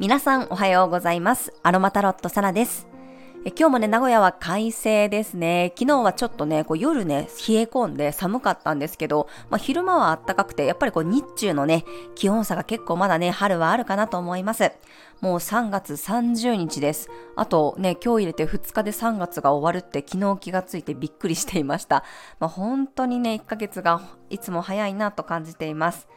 皆さんおはようございます。アロマタロットサラです。え今日もね、名古屋は快晴ですね。昨日はちょっとね、こう夜ね、冷え込んで寒かったんですけど、まあ、昼間は暖かくて、やっぱりこう日中のね、気温差が結構まだね、春はあるかなと思います。もう3月30日です。あとね、今日入れて2日で3月が終わるって昨日気がついてびっくりしていました。まあ、本当にね、1ヶ月がいつも早いなと感じています。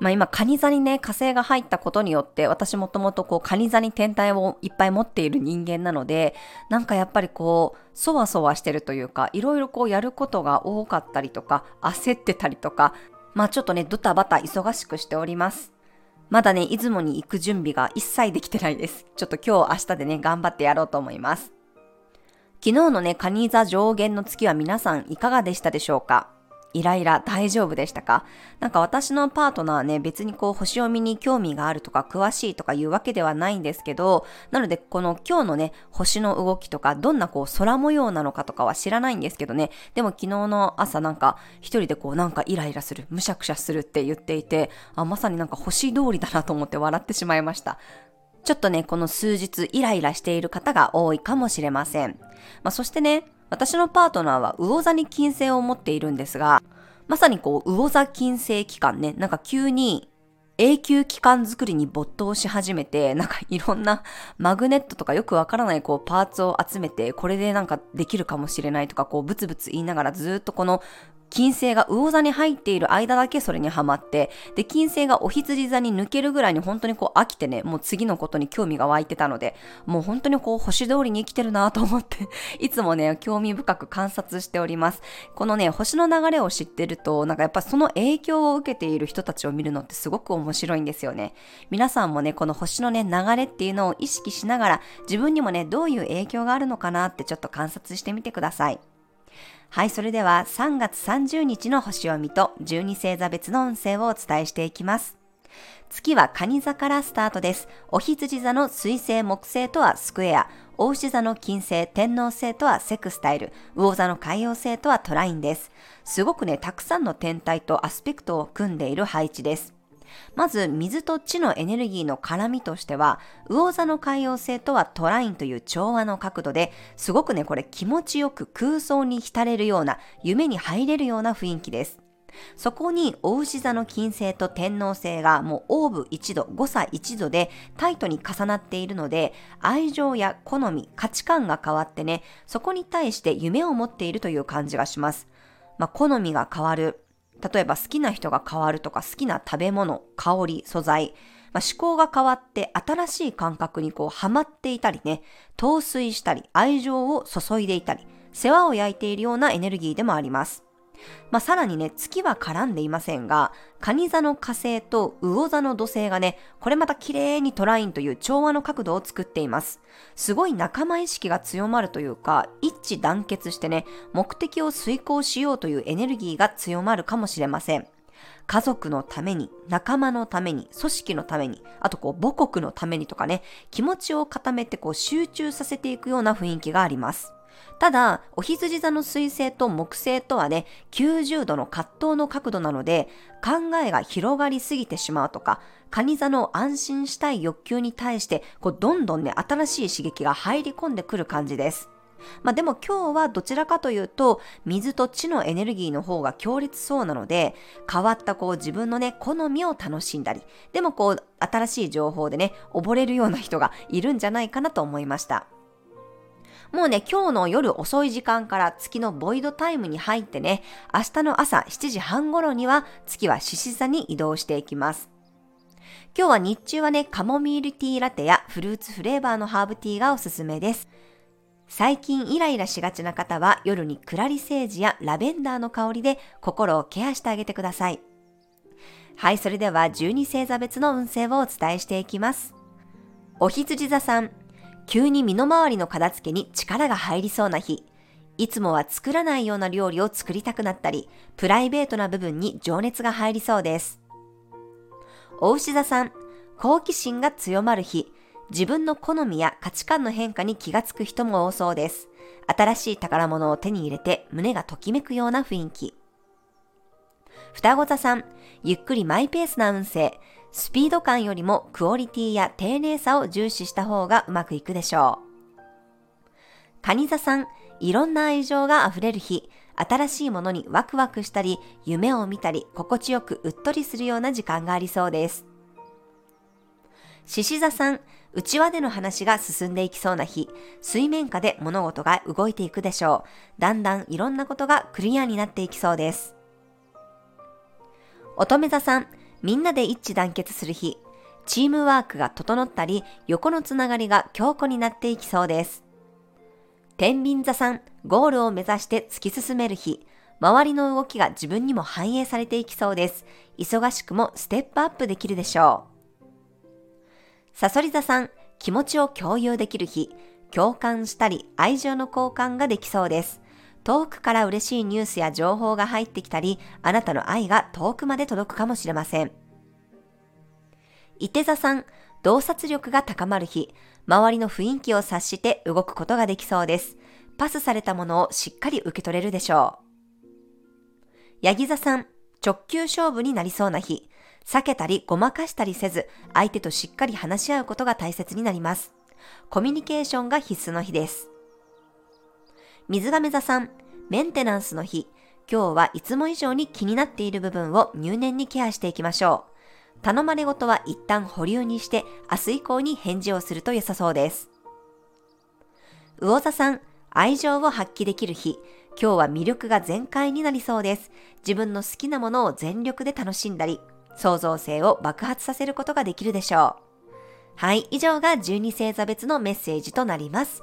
まあ今、カニ座にね、火星が入ったことによって、私もともとこう、カニ座に天体をいっぱい持っている人間なので、なんかやっぱりこう、そわそわしてるというか、いろいろこう、やることが多かったりとか、焦ってたりとか、まあちょっとね、ドタバタ忙しくしております。まだね、出雲に行く準備が一切できてないです。ちょっと今日、明日でね、頑張ってやろうと思います。昨日のね、カニ座上限の月は皆さんいかがでしたでしょうか？イライラ大丈夫でしたか？なんか私のパートナーね、別にこう星読みに興味があるとか詳しいとかいうわけではないんですけど、なのでこの今日のね、星の動きとか、どんなこう空模様なのかとかは知らないんですけどね、でも昨日の朝なんか一人でこうなんかイライラする、むしゃくしゃするって言っていて、あ、まさになんか星通りだなと思って笑ってしまいました。ちょっとね、この数日イライラしている方が多いかもしれません。まあ、そしてね、私のパートナーは魚座に金星を持っているんですが、まさにこう、魚座金星期間ね、なんか急に永久期間作りに没頭し始めて、なんかいろんな マグネットとかよくわからないこうパーツを集めて、これでなんかできるかもしれないとか、こうブツブツ言いながらずっとこの金星が魚座に入っている間だけそれにハマって、で、金星がお羊座に抜けるぐらいに本当にこう飽きてね、もう次のことに興味が湧いてたので、もう本当にこう星通りに生きてるなと思って、いつもね、興味深く観察しております。このね、星の流れを知ってると、なんかやっぱその影響を受けている人たちを見るのってすごく面白いんですよね。皆さんもね、この星のね、流れっていうのを意識しながら、自分にもね、どういう影響があるのかなってちょっと観察してみてください。はい、それでは3月30日の星を見と12星座別の運勢をお伝えしていきます。月は蟹座からスタートです。お羊座の水星木星とはスクエア、お牛座の金星天王星とはセクスタイル、魚座の海洋星とはトラインです。すごくね、たくさんの天体とアスペクトを組んでいる配置です。まず、水と地のエネルギーの絡みとしては、魚座の海洋星とはトラインという調和の角度で、すごくね、これ気持ちよく空想に浸れるような、夢に入れるような雰囲気です。そこに、お牛座の金星と天王星がもうオーブ1度、誤差1度でタイトに重なっているので、愛情や好み、価値観が変わってね、そこに対して夢を持っているという感じがします。まあ、好みが変わる。例えば好きな人が変わるとか好きな食べ物、香り、素材、まあ、思考が変わって新しい感覚にこうハマっていたりね、陶酔したり、愛情を注いでいたり、世話を焼いているようなエネルギーでもあります。まあ、さらにね、月は絡んでいませんが、蟹座の火星と魚座の土星がね、これまた綺麗にトラインという調和の角度を作っています。すごい仲間意識が強まるというか、一致団結してね、目的を遂行しようというエネルギーが強まるかもしれません。家族のために、仲間のために、組織のために、あとこう母国のためにとかね、気持ちを固めてこう集中させていくような雰囲気があります。ただ、お羊座の水星と木星とはね、90度の葛藤の角度なので、考えが広がりすぎてしまうとか、蟹座の安心したい欲求に対して、こう、どんどんね、新しい刺激が入り込んでくる感じです。まあでも今日はどちらかというと、水と地のエネルギーの方が強烈そうなので、変わったこう自分のね、好みを楽しんだり、でもこう、新しい情報でね、溺れるような人がいるんじゃないかなと思いました。もうね、今日の夜遅い時間から月のボイドタイムに入ってね、明日の朝7時半頃には月は獅子座に移動していきます。今日は日中はね、カモミールティーラテやフルーツフレーバーのハーブティーがおすすめです。最近イライラしがちな方は夜にクラリセージやラベンダーの香りで心をケアしてあげてください。はい、それでは12星座別の運勢をお伝えしていきます。お羊座さん、急に身の回りの片付けに力が入りそうな日。いつもは作らないような料理を作りたくなったり、プライベートな部分に情熱が入りそうです。お牛座さん、好奇心が強まる日。自分の好みや価値観の変化に気がつく人も多そうです。新しい宝物を手に入れて胸がときめくような雰囲気。双子座さん、ゆっくりマイペースな運勢、スピード感よりもクオリティや丁寧さを重視した方がうまくいくでしょう。蟹座さん、いろんな愛情が溢れる日、新しいものにワクワクしたり、夢を見たり、心地よくうっとりするような時間がありそうです。獅子座さん、内輪での話が進んでいきそうな日、水面下で物事が動いていくでしょう。だんだんいろんなことがクリアになっていきそうです。乙女座さん、みんなで一致団結する日、チームワークが整ったり、横のつながりが強固になっていきそうです。天秤座さん、ゴールを目指して突き進める日、周りの動きが自分にも反映されていきそうです。忙しくもステップアップできるでしょう。サソリ座さん、気持ちを共有できる日、共感したり愛情の交換ができそうです。遠くから嬉しいニュースや情報が入ってきたり、あなたの愛が遠くまで届くかもしれません。伊手座さん、洞察力が高まる日、周りの雰囲気を察して動くことができそうです。パスされたものをしっかり受け取れるでしょう。ヤギ座さん、直球勝負になりそうな日、避けたりごまかしたりせず、相手としっかり話し合うことが大切になります。コミュニケーションが必須の日です。水亀座さん、メンテナンスの日。今日はいつも以上に気になっている部分を入念にケアしていきましょう。頼まれごとは一旦保留にして明日以降に返事をすると良さそうです。魚座さん、愛情を発揮できる日。今日は魅力が全開になりそうです。自分の好きなものを全力で楽しんだり、創造性を爆発させることができるでしょう。はい、以上が12星座別のメッセージとなります。